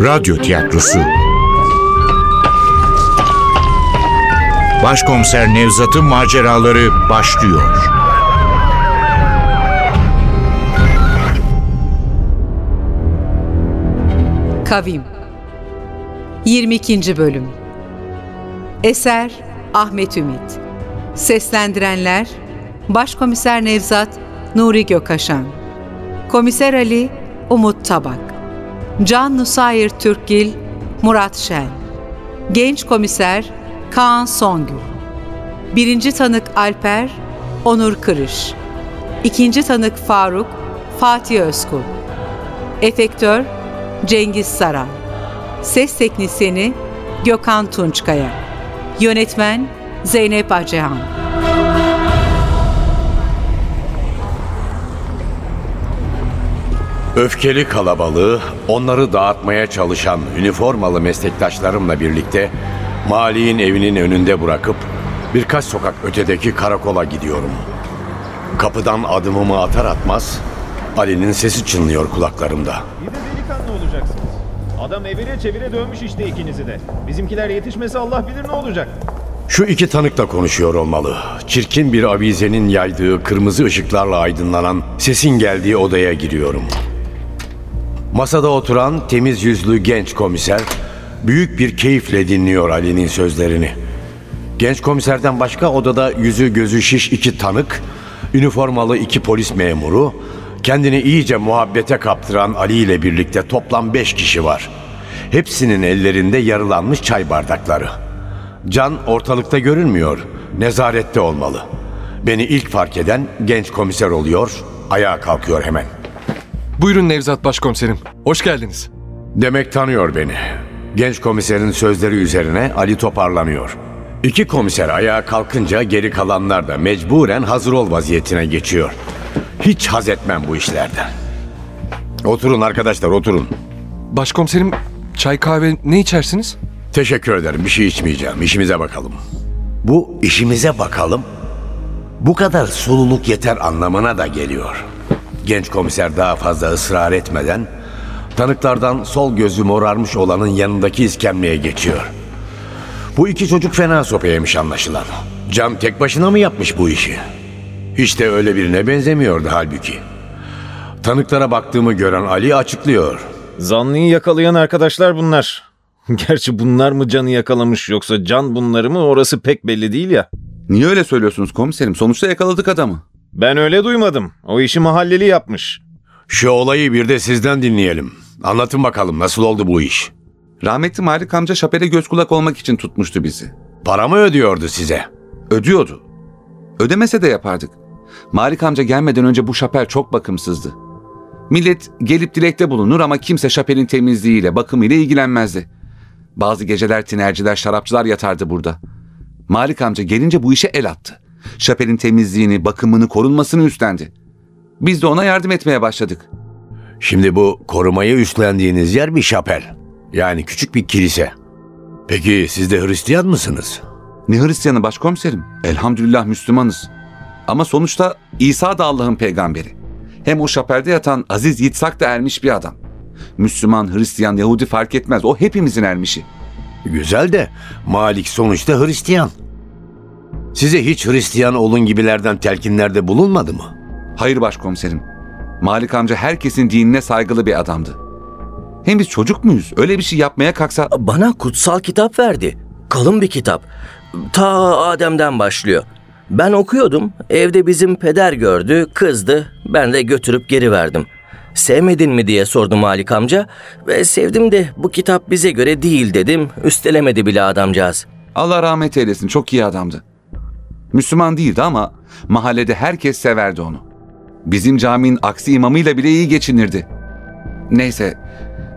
Radyo tiyatrosu. Başkomiser Nevzat'ın maceraları başlıyor. Kavim. 22. Bölüm. Eser Ahmet Ümit. Seslendirenler Başkomiser Nevzat Nuri Gökaşan Komiser Ali Umut Tabak Can Nusayir Türkgil Murat Şen. Genç Komiser Kaan Songül. Birinci Tanık Alper Onur Kırış. İkinci Tanık Faruk Fatih Özkul. Efektör Cengiz Saran. Ses Teknisyeni Gökhan Tunçkaya. Yönetmen Zeynep Acehan Öfkeli kalabalığı onları dağıtmaya çalışan üniformalı meslektaşlarımla birlikte Mali'nin evinin önünde bırakıp birkaç sokak ötedeki karakola gidiyorum. Kapıdan adımımı atar atmaz Ali'nin sesi çınlıyor kulaklarımda. Bir de delikanlı olacaksınız. Adam evire çevire dövmüş işte ikinizi de. Bizimkiler yetişmese Allah bilir ne olacak. Şu iki tanıkla konuşuyor olmalı. Çirkin bir avizenin yaydığı kırmızı ışıklarla aydınlanan sesin geldiği odaya giriyorum. Masada oturan temiz yüzlü genç komiser büyük bir keyifle dinliyor Ali'nin sözlerini. Genç komiserden başka odada yüzü gözü şiş iki tanık, üniformalı iki polis memuru, kendini iyice muhabbete kaptıran Ali ile birlikte toplam beş kişi var. Hepsinin ellerinde yarılanmış çay bardakları. Can ortalıkta görünmüyor, nezarette olmalı. Beni ilk fark eden genç komiser oluyor, ayağa kalkıyor hemen. Buyurun Nevzat Başkomiserim. Hoş geldiniz. Demek tanıyor beni. Genç komiserin sözleri üzerine Ali toparlanıyor. İki komiser ayağa kalkınca geri kalanlar da mecburen hazır ol vaziyetine geçiyor. Hiç haz etmem bu işlerden. Oturun arkadaşlar oturun. Başkomiserim çay kahve ne içersiniz? Teşekkür ederim bir şey içmeyeceğim. İşimize bakalım. Bu işimize bakalım. Bu kadar sululuk yeter anlamına da geliyor. Genç komiser daha fazla ısrar etmeden tanıklardan sol gözü morarmış olanın yanındaki iskemleye geçiyor. Bu iki çocuk fena sopa yemiş anlaşılan. Can tek başına mı yapmış bu işi? Hiç de öyle birine benzemiyordu halbuki. Tanıklara baktığımı gören Ali açıklıyor. Zanlıyı yakalayan arkadaşlar bunlar. Gerçi bunlar mı canı yakalamış yoksa can bunları mı orası pek belli değil ya. Niye öyle söylüyorsunuz komiserim? Sonuçta yakaladık adamı. Ben öyle duymadım. O işi mahalleli yapmış. Şu olayı bir de sizden dinleyelim. Anlatın bakalım nasıl oldu bu iş? Rahmetli Malik amca şapere göz kulak olmak için tutmuştu bizi. Para mı ödüyordu size? Ödüyordu. Ödemese de yapardık. Malik amca gelmeden önce bu şaper çok bakımsızdı. Millet gelip dilekte bulunur ama kimse şaperin temizliğiyle, bakımıyla ilgilenmezdi. Bazı geceler tinerciler, şarapçılar yatardı burada. Malik amca gelince bu işe el attı. Şaperin temizliğini, bakımını, korunmasını üstlendi. Biz de ona yardım etmeye başladık. Şimdi bu korumayı üstlendiğiniz yer bir şapel. Yani küçük bir kilise. Peki siz de Hristiyan mısınız? Ne Hristiyanı başkomiserim? Elhamdülillah Müslümanız. Ama sonuçta İsa da Allah'ın peygamberi. Hem o şapelde yatan Aziz Yitzhak da ermiş bir adam. Müslüman, Hristiyan, Yahudi fark etmez. O hepimizin ermişi. Güzel de Malik sonuçta Hristiyan. Size hiç Hristiyan olun gibilerden telkinlerde bulunmadı mı? Hayır başkomiserim. Malik amca herkesin dinine saygılı bir adamdı. Hem biz çocuk muyuz? Öyle bir şey yapmaya kalksa... Bana kutsal kitap verdi. Kalın bir kitap. Ta Adem'den başlıyor. Ben okuyordum. Evde bizim peder gördü, kızdı. Ben de götürüp geri verdim. Sevmedin mi diye sordu Malik amca. Ve sevdim de bu kitap bize göre değil dedim. Üstelemedi bile adamcağız. Allah rahmet eylesin çok iyi adamdı. Müslüman değildi ama mahallede herkes severdi onu. Bizim caminin aksi imamıyla bile iyi geçinirdi. Neyse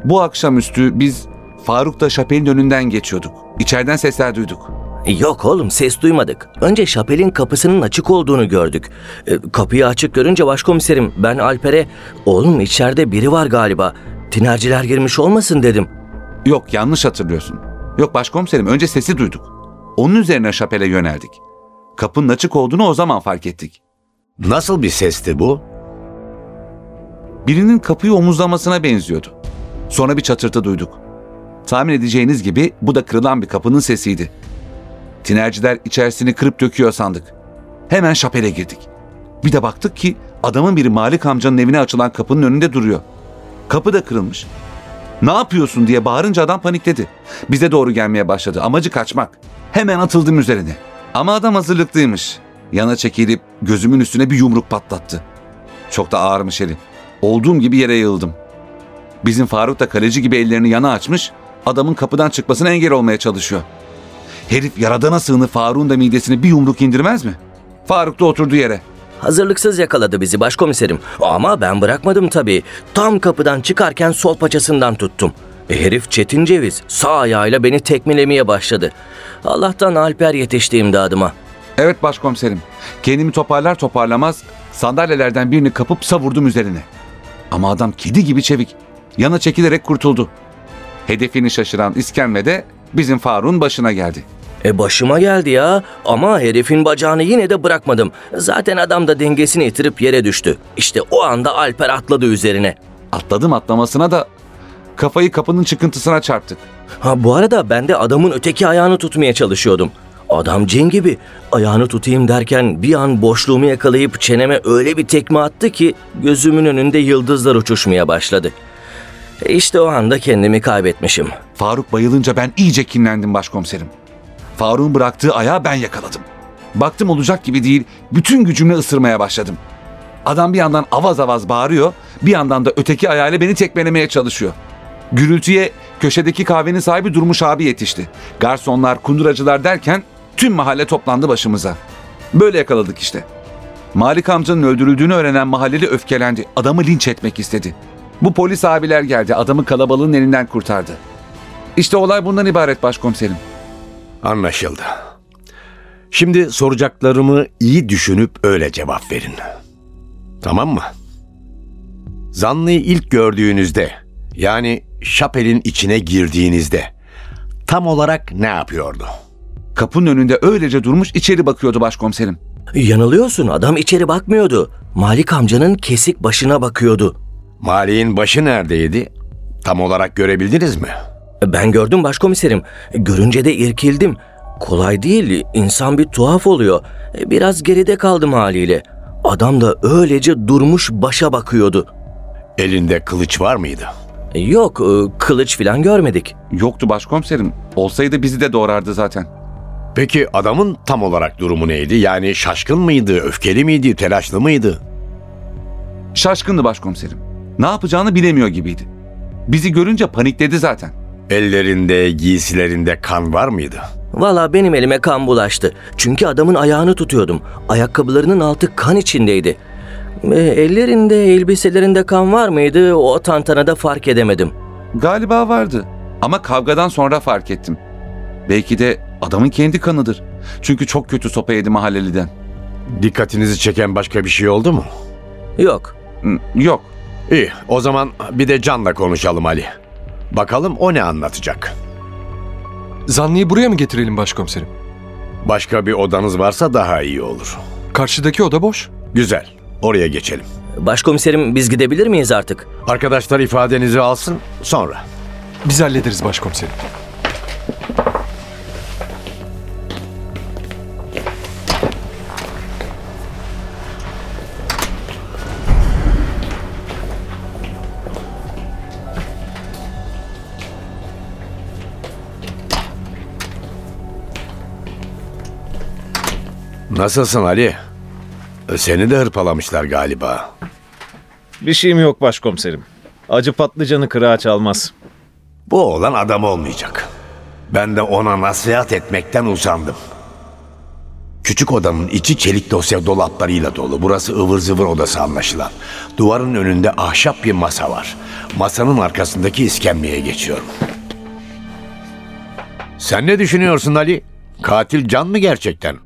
bu akşamüstü biz Faruk'la şapelin önünden geçiyorduk. İçeriden sesler duyduk. Yok oğlum ses duymadık. Önce şapelin kapısının açık olduğunu gördük. E, kapıyı açık görünce başkomiserim ben Alper'e oğlum içeride biri var galiba. Tinerciler girmiş olmasın dedim. Yok yanlış hatırlıyorsun. Yok başkomiserim önce sesi duyduk. Onun üzerine şapele yöneldik. Kapının açık olduğunu o zaman fark ettik. Nasıl bir sesti bu? Birinin kapıyı omuzlamasına benziyordu. Sonra bir çatırtı duyduk. Tahmin edeceğiniz gibi bu da kırılan bir kapının sesiydi. Tinerciler içerisini kırıp döküyor sandık. Hemen şapele girdik. Bir de baktık ki adamın biri Malik amcanın evine açılan kapının önünde duruyor. Kapı da kırılmış. Ne yapıyorsun diye bağırınca adam panikledi. Bize doğru gelmeye başladı. Amacı kaçmak. Hemen atıldım üzerine. Ama adam hazırlıklıymış. Yana çekilip gözümün üstüne bir yumruk patlattı. Çok da ağırmış eli. Olduğum gibi yere yığıldım. Bizim Faruk da kaleci gibi ellerini yana açmış, adamın kapıdan çıkmasına engel olmaya çalışıyor. Herif yaradana sığını Faruk'un da midesine bir yumruk indirmez mi? Faruk da oturdu yere. Hazırlıksız yakaladı bizi başkomiserim. Ama ben bırakmadım tabii. Tam kapıdan çıkarken sol paçasından tuttum. E, herif Çetin Ceviz sağ ayağıyla beni tekmelemeye başladı. Allah'tan Alper yetişti imdadıma. Evet başkomiserim. Kendimi toparlar toparlamaz sandalyelerden birini kapıp savurdum üzerine. Ama adam kedi gibi çevik. Yana çekilerek kurtuldu. Hedefini şaşıran iskemle de bizim Faruk'un başına geldi. E başıma geldi ya ama herifin bacağını yine de bırakmadım. Zaten adam da dengesini yitirip yere düştü. İşte o anda Alper atladı üzerine. Atladım atlamasına da kafayı kapının çıkıntısına çarptık. Ha bu arada ben de adamın öteki ayağını tutmaya çalışıyordum. Adam cin gibi. Ayağını tutayım derken bir an boşluğumu yakalayıp çeneme öyle bir tekme attı ki gözümün önünde yıldızlar uçuşmaya başladı. İşte o anda kendimi kaybetmişim. Faruk bayılınca ben iyice kinlendim başkomiserim. Faruk'un bıraktığı ayağı ben yakaladım. Baktım olacak gibi değil, bütün gücümle ısırmaya başladım. Adam bir yandan avaz avaz bağırıyor, bir yandan da öteki ayağıyla beni tekmelemeye çalışıyor. Gürültüye köşedeki kahvenin sahibi Durmuş abi yetişti. Garsonlar, kunduracılar derken tüm mahalle toplandı başımıza. Böyle yakaladık işte. Malik amcanın öldürüldüğünü öğrenen mahalleli öfkelendi. Adamı linç etmek istedi. Bu polis abiler geldi. Adamı kalabalığın elinden kurtardı. İşte olay bundan ibaret başkomiserim. Anlaşıldı. Şimdi soracaklarımı iyi düşünüp öyle cevap verin. Tamam mı? Zanlıyı ilk gördüğünüzde, yani şapelin içine girdiğinizde tam olarak ne yapıyordu? Kapının önünde öylece durmuş içeri bakıyordu başkomiserim. Yanılıyorsun adam içeri bakmıyordu. Malik amcanın kesik başına bakıyordu. Mali'nin başı neredeydi? Tam olarak görebildiniz mi? Ben gördüm başkomiserim. Görünce de irkildim. Kolay değil, insan bir tuhaf oluyor. Biraz geride kaldım haliyle. Adam da öylece durmuş başa bakıyordu. Elinde kılıç var mıydı? Yok, e, kılıç falan görmedik. Yoktu başkomiserim. Olsaydı bizi de doğrardı zaten. Peki adamın tam olarak durumu neydi? Yani şaşkın mıydı, öfkeli miydi, telaşlı mıydı? Şaşkındı başkomiserim. Ne yapacağını bilemiyor gibiydi. Bizi görünce panikledi zaten. Ellerinde, giysilerinde kan var mıydı? Valla benim elime kan bulaştı. Çünkü adamın ayağını tutuyordum. Ayakkabılarının altı kan içindeydi. E, ellerinde, elbiselerinde kan var mıydı? O tantanada fark edemedim. Galiba vardı. Ama kavgadan sonra fark ettim. Belki de adamın kendi kanıdır. Çünkü çok kötü sopa yedi mahalleliden. Dikkatinizi çeken başka bir şey oldu mu? Yok. Yok. İyi, o zaman bir de Can'la konuşalım Ali. Bakalım o ne anlatacak. Zanlıyı buraya mı getirelim başkomiserim? Başka bir odanız varsa daha iyi olur. Karşıdaki oda boş. Güzel, oraya geçelim. Başkomiserim biz gidebilir miyiz artık? Arkadaşlar ifadenizi alsın, sonra. Biz hallederiz başkomiserim. Nasılsın Ali? Seni de hırpalamışlar galiba. Bir şeyim yok başkomiserim. Acı patlıcanı kırağa çalmaz. Bu oğlan adam olmayacak. Ben de ona nasihat etmekten usandım. Küçük odanın içi çelik dosya dolaplarıyla dolu. Burası ıvır zıvır odası anlaşılan. Duvarın önünde ahşap bir masa var. Masanın arkasındaki iskemleye geçiyorum. Sen ne düşünüyorsun Ali? Katil Can mı gerçekten?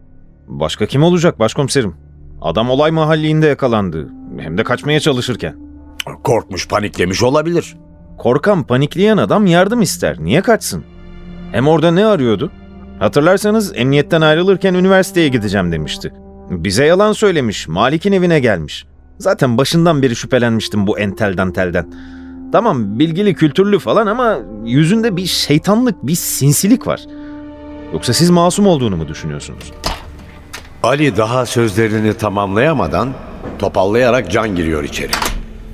Başka kim olacak başkomiserim? Adam olay mahalliğinde yakalandı. Hem de kaçmaya çalışırken. Korkmuş, paniklemiş olabilir. Korkan, panikleyen adam yardım ister. Niye kaçsın? Hem orada ne arıyordu? Hatırlarsanız emniyetten ayrılırken üniversiteye gideceğim demişti. Bize yalan söylemiş, Malik'in evine gelmiş. Zaten başından beri şüphelenmiştim bu entel dantelden. Tamam bilgili kültürlü falan ama yüzünde bir şeytanlık, bir sinsilik var. Yoksa siz masum olduğunu mu düşünüyorsunuz? Ali daha sözlerini tamamlayamadan topallayarak can giriyor içeri.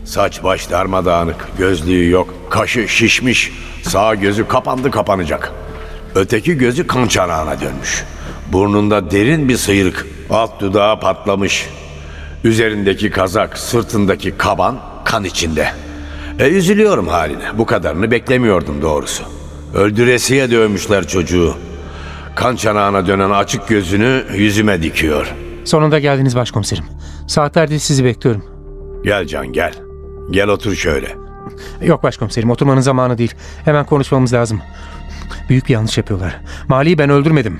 Saç baş darmadağınık, gözlüğü yok, kaşı şişmiş, sağ gözü kapandı kapanacak. Öteki gözü kan çanağına dönmüş. Burnunda derin bir sıyrık, alt dudağı patlamış. Üzerindeki kazak, sırtındaki kaban kan içinde. E üzülüyorum haline. Bu kadarını beklemiyordum doğrusu. Öldüresiye dövmüşler çocuğu. Kan çanağına dönen açık gözünü yüzüme dikiyor. Sonunda geldiniz başkomiserim. Saatlerdir sizi bekliyorum. Gel Can gel. Gel otur şöyle. Yok başkomiserim oturmanın zamanı değil. Hemen konuşmamız lazım. Büyük bir yanlış yapıyorlar. Mali'yi ben öldürmedim.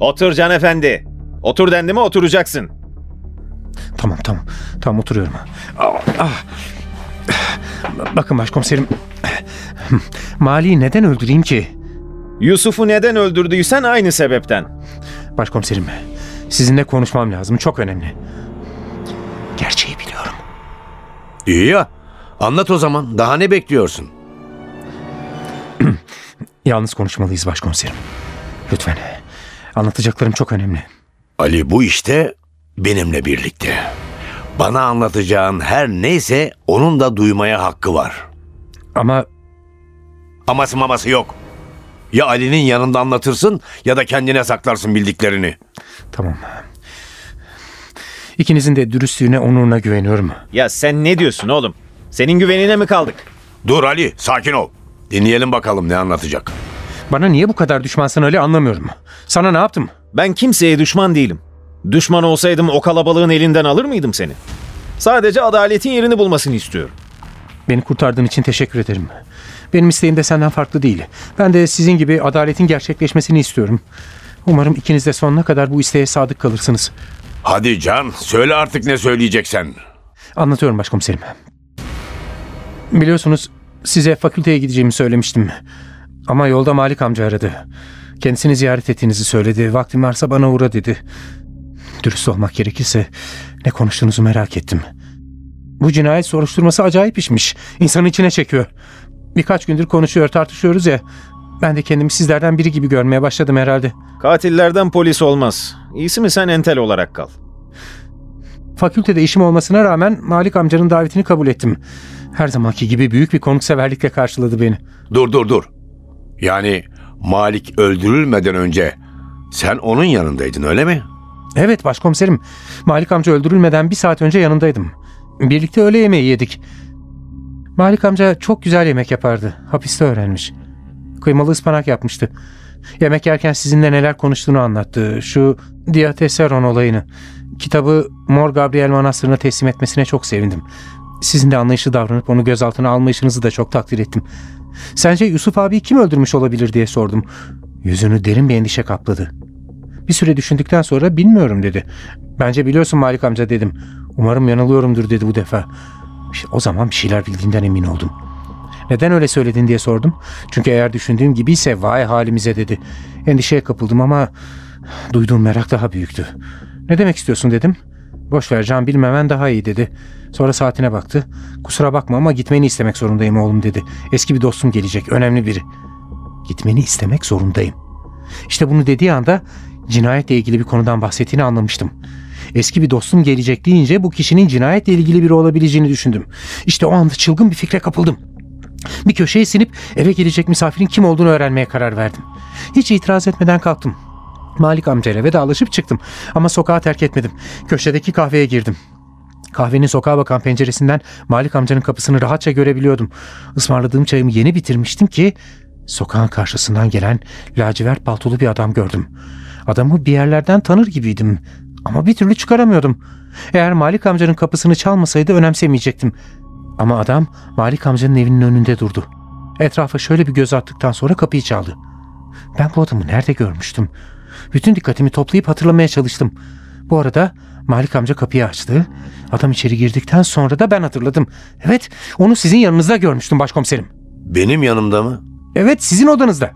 Otur Can Efendi. Otur dendi mi oturacaksın. Tamam tamam. Tamam oturuyorum. Ah, ah. Bakın başkomiserim. Mali'yi neden öldüreyim ki? Yusuf'u neden öldürdüysen aynı sebepten. Başkomiserim sizinle konuşmam lazım. Çok önemli. Gerçeği biliyorum. İyi ya. Anlat o zaman. Daha ne bekliyorsun? Yalnız konuşmalıyız başkomiserim. Lütfen. Anlatacaklarım çok önemli. Ali bu işte benimle birlikte. Bana anlatacağın her neyse onun da duymaya hakkı var. Ama Aması maması yok. Ya Ali'nin yanında anlatırsın ya da kendine saklarsın bildiklerini. tamam. İkinizin de dürüstlüğüne, onuruna güveniyorum. Ya sen ne diyorsun oğlum? Senin güvenine mi kaldık? Dur Ali sakin ol. Dinleyelim bakalım ne anlatacak. Bana niye bu kadar düşmansın Ali anlamıyorum. Sana ne yaptım? Ben kimseye düşman değilim. Düşman olsaydım o kalabalığın elinden alır mıydım seni? Sadece adaletin yerini bulmasını istiyorum. Beni kurtardığın için teşekkür ederim. Benim isteğim de senden farklı değil. Ben de sizin gibi adaletin gerçekleşmesini istiyorum. Umarım ikiniz de sonuna kadar bu isteğe sadık kalırsınız. Hadi Can söyle artık ne söyleyeceksen. Anlatıyorum başkomiserim. Biliyorsunuz size fakülteye gideceğimi söylemiştim. Ama yolda Malik amca aradı. Kendisini ziyaret ettiğinizi söyledi. Vaktim varsa bana uğra dedi. Dürüst olmak gerekirse ne konuştuğunuzu merak ettim. Bu cinayet soruşturması acayip işmiş. İnsanı içine çekiyor. Birkaç gündür konuşuyor tartışıyoruz ya. Ben de kendimi sizlerden biri gibi görmeye başladım herhalde. Katillerden polis olmaz. İyisi mi sen entel olarak kal. Fakültede işim olmasına rağmen Malik amcanın davetini kabul ettim. Her zamanki gibi büyük bir konukseverlikle karşıladı beni. Dur dur dur. Yani Malik öldürülmeden önce sen onun yanındaydın öyle mi? Evet başkomiserim. Malik amca öldürülmeden bir saat önce yanındaydım. Birlikte öğle yemeği yedik. Malik amca çok güzel yemek yapardı. Hapiste öğrenmiş. Kıymalı ıspanak yapmıştı. Yemek yerken sizinle neler konuştuğunu anlattı. Şu Diateseron olayını. Kitabı Mor Gabriel Manastırı'na teslim etmesine çok sevindim. Sizin de anlayışlı davranıp onu gözaltına almayışınızı da çok takdir ettim. Sence Yusuf abi kim öldürmüş olabilir diye sordum. Yüzünü derin bir endişe kapladı. Bir süre düşündükten sonra bilmiyorum dedi. Bence biliyorsun Malik amca dedim. Umarım yanılıyorumdur dedi bu defa. O zaman bir şeyler bildiğinden emin oldum. Neden öyle söyledin diye sordum. Çünkü eğer düşündüğüm gibiyse vay halimize dedi. Endişeye kapıldım ama duyduğum merak daha büyüktü. Ne demek istiyorsun dedim. Boş ver can bilmemen daha iyi dedi. Sonra saatine baktı. Kusura bakma ama gitmeni istemek zorundayım oğlum dedi. Eski bir dostum gelecek önemli biri. Gitmeni istemek zorundayım. İşte bunu dediği anda cinayetle ilgili bir konudan bahsettiğini anlamıştım. Eski bir dostum gelecek deyince bu kişinin cinayetle ilgili biri olabileceğini düşündüm. İşte o anda çılgın bir fikre kapıldım. Bir köşeye sinip eve gelecek misafirin kim olduğunu öğrenmeye karar verdim. Hiç itiraz etmeden kalktım. Malik amcayla vedalaşıp çıktım ama sokağı terk etmedim. Köşedeki kahveye girdim. Kahvenin sokağa bakan penceresinden Malik amcanın kapısını rahatça görebiliyordum. Ismarladığım çayımı yeni bitirmiştim ki sokağın karşısından gelen lacivert paltolu bir adam gördüm. Adamı bir yerlerden tanır gibiydim ama bir türlü çıkaramıyordum. Eğer Malik amcanın kapısını çalmasaydı önemsemeyecektim. Ama adam Malik amcanın evinin önünde durdu. Etrafa şöyle bir göz attıktan sonra kapıyı çaldı. Ben bu adamı nerede görmüştüm? Bütün dikkatimi toplayıp hatırlamaya çalıştım. Bu arada Malik amca kapıyı açtı. Adam içeri girdikten sonra da ben hatırladım. Evet, onu sizin yanınızda görmüştüm başkomiserim. Benim yanımda mı? Evet, sizin odanızda.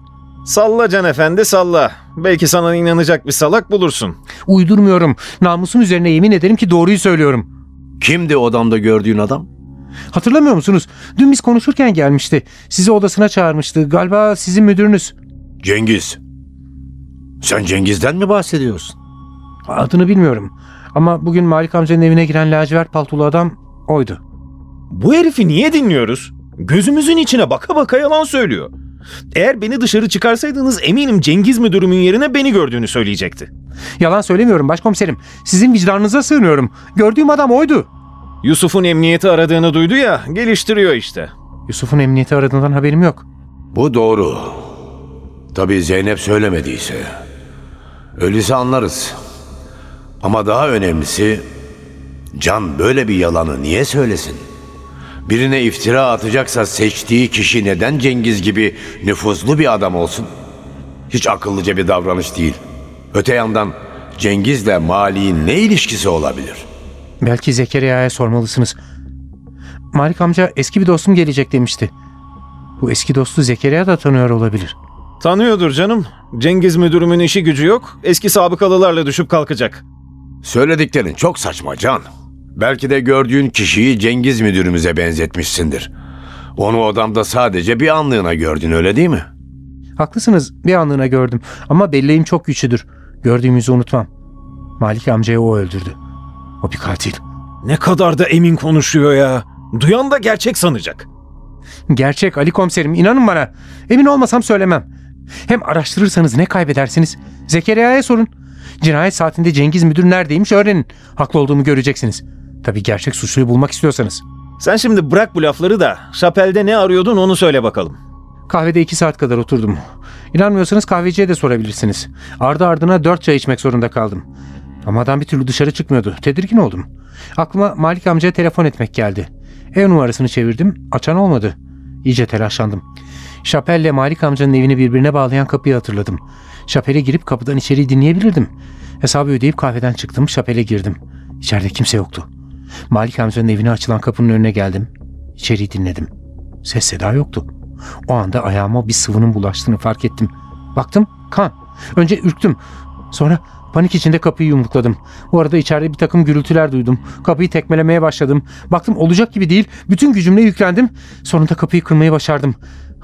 Salla Can Efendi salla. Belki sana inanacak bir salak bulursun. Uydurmuyorum. Namusum üzerine yemin ederim ki doğruyu söylüyorum. Kimdi odamda gördüğün adam? Hatırlamıyor musunuz? Dün biz konuşurken gelmişti. Sizi odasına çağırmıştı. Galiba sizin müdürünüz. Cengiz. Sen Cengiz'den mi bahsediyorsun? Adını bilmiyorum. Ama bugün Malik amcanın evine giren lacivert paltolu adam oydu. Bu herifi niye dinliyoruz? Gözümüzün içine baka baka yalan söylüyor. Eğer beni dışarı çıkarsaydınız eminim Cengiz müdürümün yerine beni gördüğünü söyleyecekti. Yalan söylemiyorum başkomiserim. Sizin vicdanınıza sığınıyorum. Gördüğüm adam oydu. Yusuf'un emniyeti aradığını duydu ya, geliştiriyor işte. Yusuf'un emniyeti aradığından haberim yok. Bu doğru. Tabii Zeynep söylemediyse. Öyleyse anlarız. Ama daha önemlisi Can böyle bir yalanı niye söylesin? Birine iftira atacaksa seçtiği kişi neden Cengiz gibi nüfuzlu bir adam olsun? Hiç akıllıca bir davranış değil. Öte yandan Cengiz'le Mali'nin ne ilişkisi olabilir? Belki Zekeriya'ya sormalısınız. Malik amca eski bir dostum gelecek demişti. Bu eski dostu Zekeriya da tanıyor olabilir. Tanıyordur canım. Cengiz müdürümün işi gücü yok. Eski sabıkalılarla düşüp kalkacak. Söylediklerin çok saçma Can. Belki de gördüğün kişiyi Cengiz müdürümüze benzetmişsindir. Onu odamda sadece bir anlığına gördün öyle değil mi? Haklısınız bir anlığına gördüm ama belleğim çok güçlüdür. Gördüğümüzü unutmam. Malik amcayı o öldürdü. O bir katil. Ne kadar da emin konuşuyor ya. Duyan da gerçek sanacak. Gerçek Ali komiserim inanın bana. Emin olmasam söylemem. Hem araştırırsanız ne kaybedersiniz? Zekeriya'ya sorun. Cinayet saatinde Cengiz müdür neredeymiş öğrenin. Haklı olduğumu göreceksiniz. Tabii gerçek suçluyu bulmak istiyorsanız. Sen şimdi bırak bu lafları da şapelde ne arıyordun onu söyle bakalım. Kahvede iki saat kadar oturdum. İnanmıyorsanız kahveciye de sorabilirsiniz. Ardı ardına dört çay içmek zorunda kaldım. Ama adam bir türlü dışarı çıkmıyordu. Tedirgin oldum. Aklıma Malik amcaya telefon etmek geldi. Ev numarasını çevirdim. Açan olmadı. İyice telaşlandım. Şapelle Malik amcanın evini birbirine bağlayan kapıyı hatırladım. Şapele girip kapıdan içeriği dinleyebilirdim. Hesabı ödeyip kahveden çıktım. Şapele girdim. İçeride kimse yoktu. Malik amcanın evine açılan kapının önüne geldim. İçeriği dinledim. Ses seda yoktu. O anda ayağıma bir sıvının bulaştığını fark ettim. Baktım kan. Önce ürktüm. Sonra panik içinde kapıyı yumrukladım. Bu arada içeride bir takım gürültüler duydum. Kapıyı tekmelemeye başladım. Baktım olacak gibi değil. Bütün gücümle yüklendim. Sonunda kapıyı kırmayı başardım.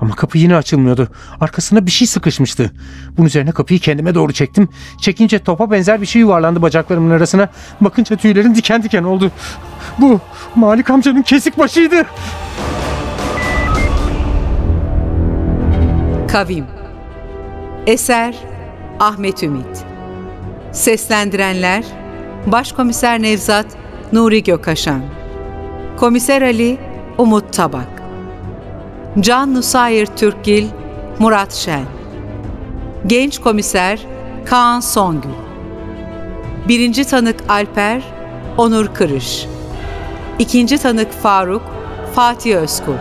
Ama kapı yine açılmıyordu. Arkasına bir şey sıkışmıştı. Bunun üzerine kapıyı kendime doğru çektim. Çekince topa benzer bir şey yuvarlandı bacaklarımın arasına. Bakınca tüylerim diken diken oldu. Bu Malik amcanın kesik başıydı. Kavim Eser Ahmet Ümit Seslendirenler Başkomiser Nevzat Nuri Gökaşan Komiser Ali Umut Tabak Can Nusayir Türkgil Murat Şen. Genç Komiser Kaan Songül. Birinci Tanık Alper Onur Kırış. İkinci Tanık Faruk Fatih Özkul.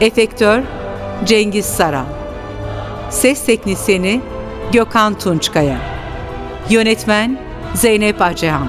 Efektör Cengiz Saran. Ses Teknisini Gökhan Tunçkaya. Yönetmen Zeynep Acehan